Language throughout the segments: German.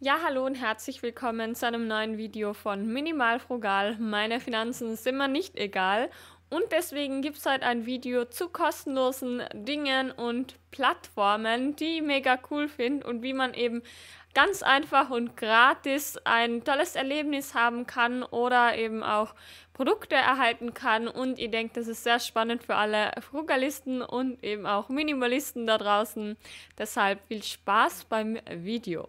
Ja, hallo und herzlich willkommen zu einem neuen Video von Minimal Frugal. Meine Finanzen sind mir nicht egal und deswegen gibt es heute ein Video zu kostenlosen Dingen und Plattformen, die ich mega cool finde und wie man eben ganz einfach und gratis ein tolles Erlebnis haben kann oder eben auch Produkte erhalten kann. Und ich denke, das ist sehr spannend für alle Frugalisten und eben auch Minimalisten da draußen. Deshalb viel Spaß beim Video.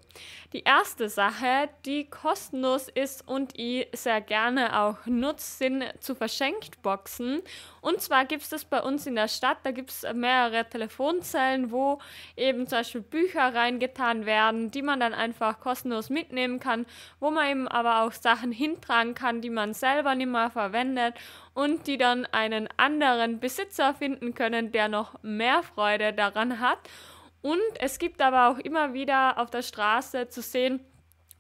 Die erste Sache, die kostenlos ist und ich sehr gerne auch nutze, sind zu verschenkt Boxen. Und zwar gibt es das bei uns in der Stadt. Da gibt es mehrere Telefonzellen, wo eben zum Beispiel Bücher reingetan werden, die man dann einfach kostenlos mitnehmen kann, wo man eben aber auch Sachen hintragen kann, die man selber nicht mehr verwendet und die dann einen anderen Besitzer finden können, der noch mehr Freude daran hat. Und es gibt aber auch immer wieder auf der Straße zu sehen,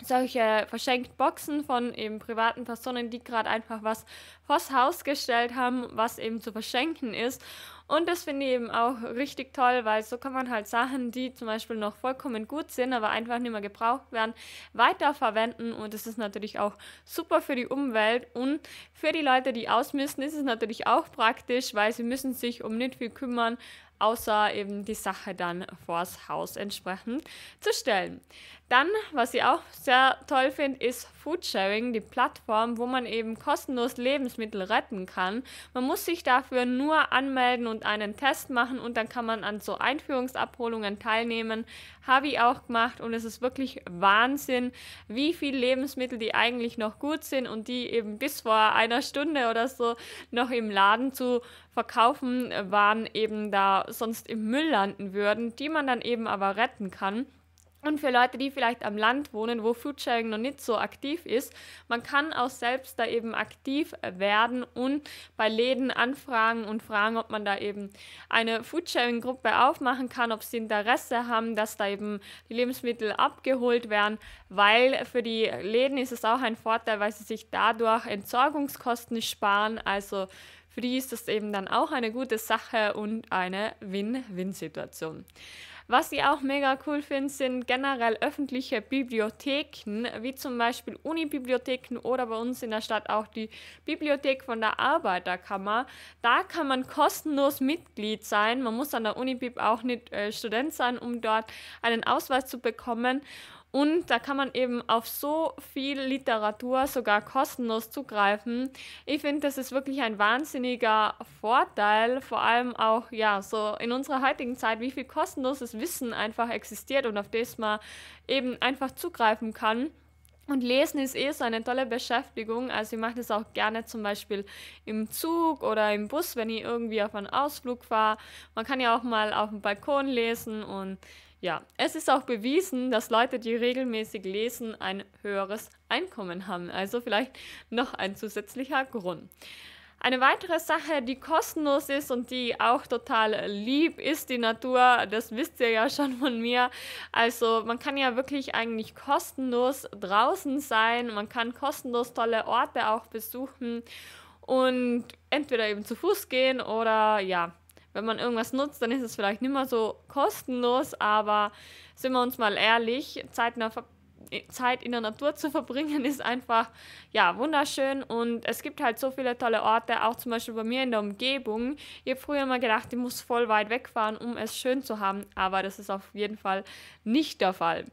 solche verschenkt Boxen von eben privaten Personen, die gerade einfach was vors Haus gestellt haben, was eben zu verschenken ist. Und das finde ich eben auch richtig toll, weil so kann man halt Sachen, die zum Beispiel noch vollkommen gut sind, aber einfach nicht mehr gebraucht werden, weiterverwenden. Und das ist natürlich auch super für die Umwelt. Und für die Leute, die ausmisten, ist es natürlich auch praktisch, weil sie müssen sich um nicht viel kümmern, außer eben die Sache dann vors Haus entsprechend zu stellen. Dann, was ich auch sehr toll finde, ist Foodsharing, die Plattform, wo man eben kostenlos Lebensmittel retten kann. Man muss sich dafür nur anmelden und einen Test machen und dann kann man an so Einführungsabholungen teilnehmen. Habe ich auch gemacht und es ist wirklich Wahnsinn, wie viele Lebensmittel, die eigentlich noch gut sind und die eben bis vor einer Stunde oder so noch im Laden zu verkaufen waren, eben da sonst im Müll landen würden, die man dann eben aber retten kann. Und für Leute, die vielleicht am Land wohnen, wo Foodsharing noch nicht so aktiv ist, man kann auch selbst da eben aktiv werden und bei Läden anfragen und fragen, ob man da eben eine Foodsharing-Gruppe aufmachen kann, ob sie Interesse haben, dass da eben die Lebensmittel abgeholt werden, weil für die Läden ist es auch ein Vorteil, weil sie sich dadurch Entsorgungskosten sparen. Also für die ist das eben dann auch eine gute Sache und eine Win-Win-Situation. Was ich auch mega cool finde, sind generell öffentliche Bibliotheken, wie zum Beispiel Unibibliotheken oder bei uns in der Stadt auch die Bibliothek von der Arbeiterkammer. Da kann man kostenlos Mitglied sein. Man muss an der Unibib auch nicht äh, Student sein, um dort einen Ausweis zu bekommen. Und da kann man eben auf so viel Literatur sogar kostenlos zugreifen. Ich finde, das ist wirklich ein wahnsinniger Vorteil, vor allem auch ja, so in unserer heutigen Zeit, wie viel kostenloses Wissen einfach existiert und auf das man eben einfach zugreifen kann. Und Lesen ist eh so eine tolle Beschäftigung. Also ich mache das auch gerne zum Beispiel im Zug oder im Bus, wenn ich irgendwie auf einen Ausflug fahre. Man kann ja auch mal auf dem Balkon lesen und ja, es ist auch bewiesen, dass Leute, die regelmäßig lesen, ein höheres Einkommen haben. Also vielleicht noch ein zusätzlicher Grund. Eine weitere Sache, die kostenlos ist und die auch total lieb ist, die Natur, das wisst ihr ja schon von mir. Also man kann ja wirklich eigentlich kostenlos draußen sein, man kann kostenlos tolle Orte auch besuchen und entweder eben zu Fuß gehen oder ja, wenn man irgendwas nutzt, dann ist es vielleicht nicht mehr so kostenlos, aber sind wir uns mal ehrlich, Zeit in der, Zeit in der Natur zu verbringen ist einfach ja wunderschön und es gibt halt so viele tolle Orte, auch zum Beispiel bei mir in der Umgebung. Ich habe früher mal gedacht, ich muss voll weit wegfahren, um es schön zu haben, aber das ist auf jeden Fall nicht der Fall.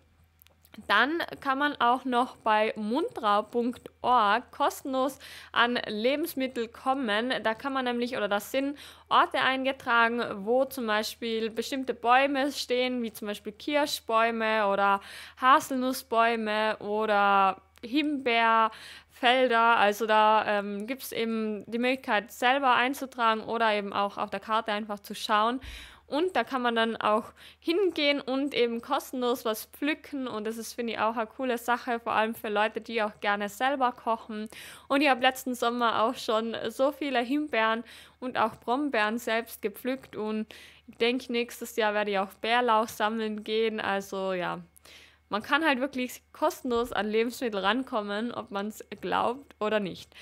Dann kann man auch noch bei mundrau.org kostenlos an Lebensmittel kommen. Da kann man nämlich, oder das sind Orte eingetragen, wo zum Beispiel bestimmte Bäume stehen, wie zum Beispiel Kirschbäume oder Haselnussbäume oder Himbeerfelder. Also da ähm, gibt es eben die Möglichkeit, selber einzutragen oder eben auch auf der Karte einfach zu schauen. Und da kann man dann auch hingehen und eben kostenlos was pflücken. Und das ist, finde ich, auch eine coole Sache, vor allem für Leute, die auch gerne selber kochen. Und ich habe letzten Sommer auch schon so viele Himbeeren und auch Brombeeren selbst gepflückt. Und ich denke, nächstes Jahr werde ich auch Bärlauch sammeln gehen. Also ja, man kann halt wirklich kostenlos an Lebensmittel rankommen, ob man es glaubt oder nicht.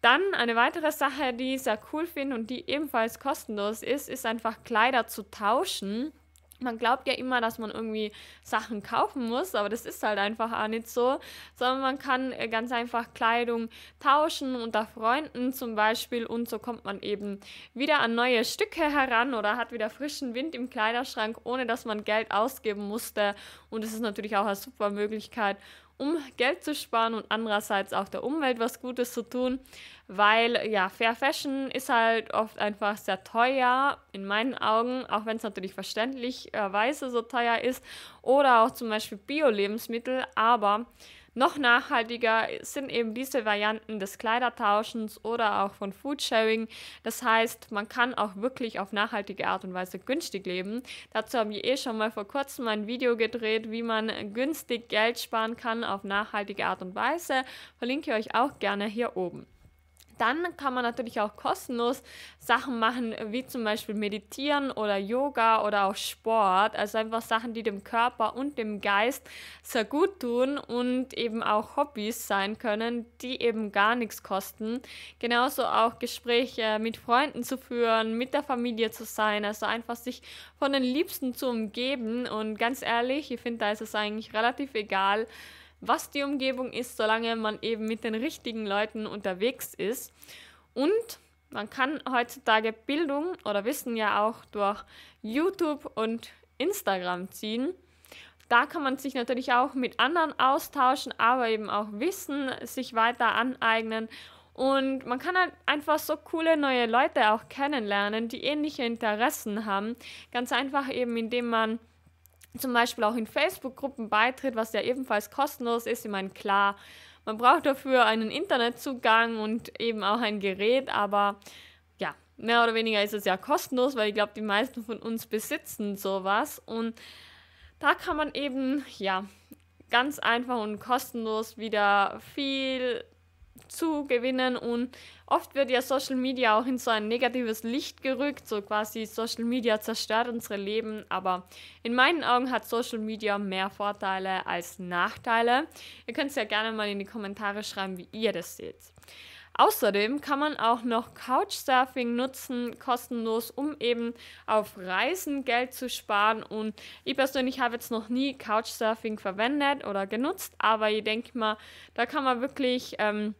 Dann eine weitere Sache, die ich sehr cool finde und die ebenfalls kostenlos ist, ist einfach Kleider zu tauschen. man glaubt ja immer, dass man irgendwie Sachen kaufen muss, aber das ist halt einfach auch nicht so, sondern man kann äh, ganz einfach Kleidung tauschen unter Freunden zum Beispiel und so kommt man eben wieder an neue Stücke heran oder hat wieder frischen Wind im Kleiderschrank, ohne dass man Geld ausgeben musste und es ist natürlich auch eine super Möglichkeit, um Geld zu sparen und andererseits auch der Umwelt was Gutes zu tun, weil ja, Fair Fashion ist halt oft einfach sehr teuer, in meinen Augen, auch wenn es natürlich verständlicherweise so teuer ist, oder auch zum Beispiel Bio-Lebensmittel, aber noch nachhaltiger sind eben diese Varianten des Kleidertauschens oder auch von Foodsharing. Das heißt, man kann auch wirklich auf nachhaltige Art und Weise günstig leben. Dazu habe ich eh schon mal vor kurzem ein Video gedreht, wie man günstig Geld sparen kann auf nachhaltige Art und Weise. Verlinke ich euch auch gerne hier oben. Dann kann man natürlich auch kostenlos Sachen machen, wie zum Beispiel Meditieren oder Yoga oder auch Sport. Also einfach Sachen, die dem Körper und dem Geist sehr gut tun und eben auch Hobbys sein können, die eben gar nichts kosten. Genauso auch Gespräche mit Freunden zu führen, mit der Familie zu sein. Also einfach sich von den Liebsten zu umgeben. Und ganz ehrlich, ich finde, da ist es eigentlich relativ egal, was die Umgebung ist, solange man eben mit den richtigen Leuten unterwegs ist. Und man kann heutzutage Bildung oder Wissen ja auch durch YouTube und Instagram ziehen. Da kann man sich natürlich auch mit anderen austauschen, aber eben auch Wissen sich weiter aneignen. Und man kann halt einfach so coole neue Leute auch kennenlernen, die ähnliche Interessen haben. Ganz einfach eben, indem man zum Beispiel auch in Facebook-Gruppen beitritt, was ja ebenfalls kostenlos ist. Ich meine, klar, man braucht dafür einen Internetzugang und eben auch ein Gerät, aber ja, mehr oder weniger ist es ja kostenlos, weil ich glaube, die meisten von uns besitzen sowas und da kann man eben, ja, ganz einfach und kostenlos wieder viel zu gewinnen und oft wird ja Social Media auch in so ein negatives Licht gerückt, so quasi Social Media zerstört unsere Leben, aber in meinen Augen hat Social Media mehr Vorteile als Nachteile. Ihr könnt es ja gerne mal in die Kommentare schreiben, wie ihr das seht. Außerdem kann man auch noch Couchsurfing nutzen, kostenlos, um eben auf Reisen Geld zu sparen. Und ich persönlich habe jetzt noch nie Couchsurfing verwendet oder genutzt, aber ich denke mal, da kann man wirklich ähm,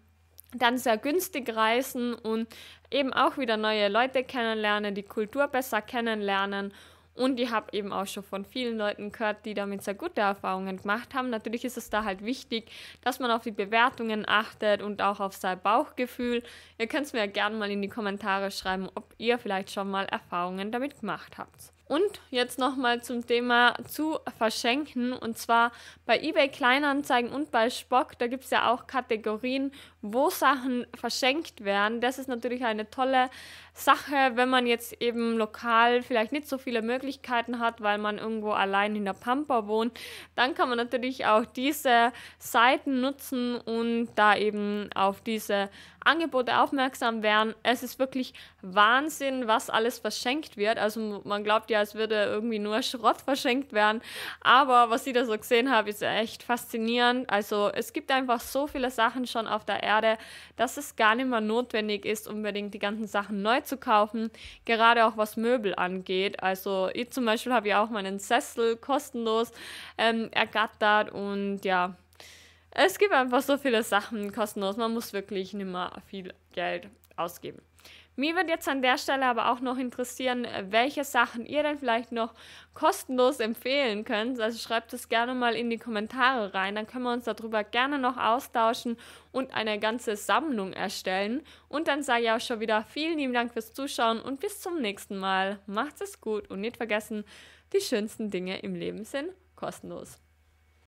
dann sehr günstig reisen und eben auch wieder neue Leute kennenlernen, die Kultur besser kennenlernen. Und ich habe eben auch schon von vielen Leuten gehört, die damit sehr gute Erfahrungen gemacht haben. Natürlich ist es da halt wichtig, dass man auf die Bewertungen achtet und auch auf sein Bauchgefühl. Ihr könnt es mir ja gerne mal in die Kommentare schreiben, ob ihr vielleicht schon mal Erfahrungen damit gemacht habt. Und jetzt nochmal zum Thema zu verschenken. Und zwar bei eBay Kleinanzeigen und bei Spock, da gibt es ja auch Kategorien, wo Sachen verschenkt werden. Das ist natürlich eine tolle Sache, wenn man jetzt eben lokal vielleicht nicht so viele Möglichkeiten hat, weil man irgendwo allein in der Pampa wohnt. Dann kann man natürlich auch diese Seiten nutzen und da eben auf diese Angebote aufmerksam werden. Es ist wirklich Wahnsinn, was alles verschenkt wird. Also man glaubt ja, es würde irgendwie nur Schrott verschenkt werden. Aber was ich da so gesehen habe, ist echt faszinierend. Also es gibt einfach so viele Sachen schon auf der Erde, dass es gar nicht mehr notwendig ist, unbedingt die ganzen Sachen neu zu kaufen. Gerade auch was Möbel angeht. Also ich zum Beispiel habe ja auch meinen Sessel kostenlos ähm, ergattert und ja, es gibt einfach so viele Sachen kostenlos. Man muss wirklich nicht mehr viel Geld ausgeben. Mir wird jetzt an der Stelle aber auch noch interessieren, welche Sachen ihr denn vielleicht noch kostenlos empfehlen könnt. Also schreibt es gerne mal in die Kommentare rein, dann können wir uns darüber gerne noch austauschen und eine ganze Sammlung erstellen. Und dann sage ich auch schon wieder vielen lieben Dank fürs Zuschauen und bis zum nächsten Mal. Macht es gut und nicht vergessen, die schönsten Dinge im Leben sind kostenlos.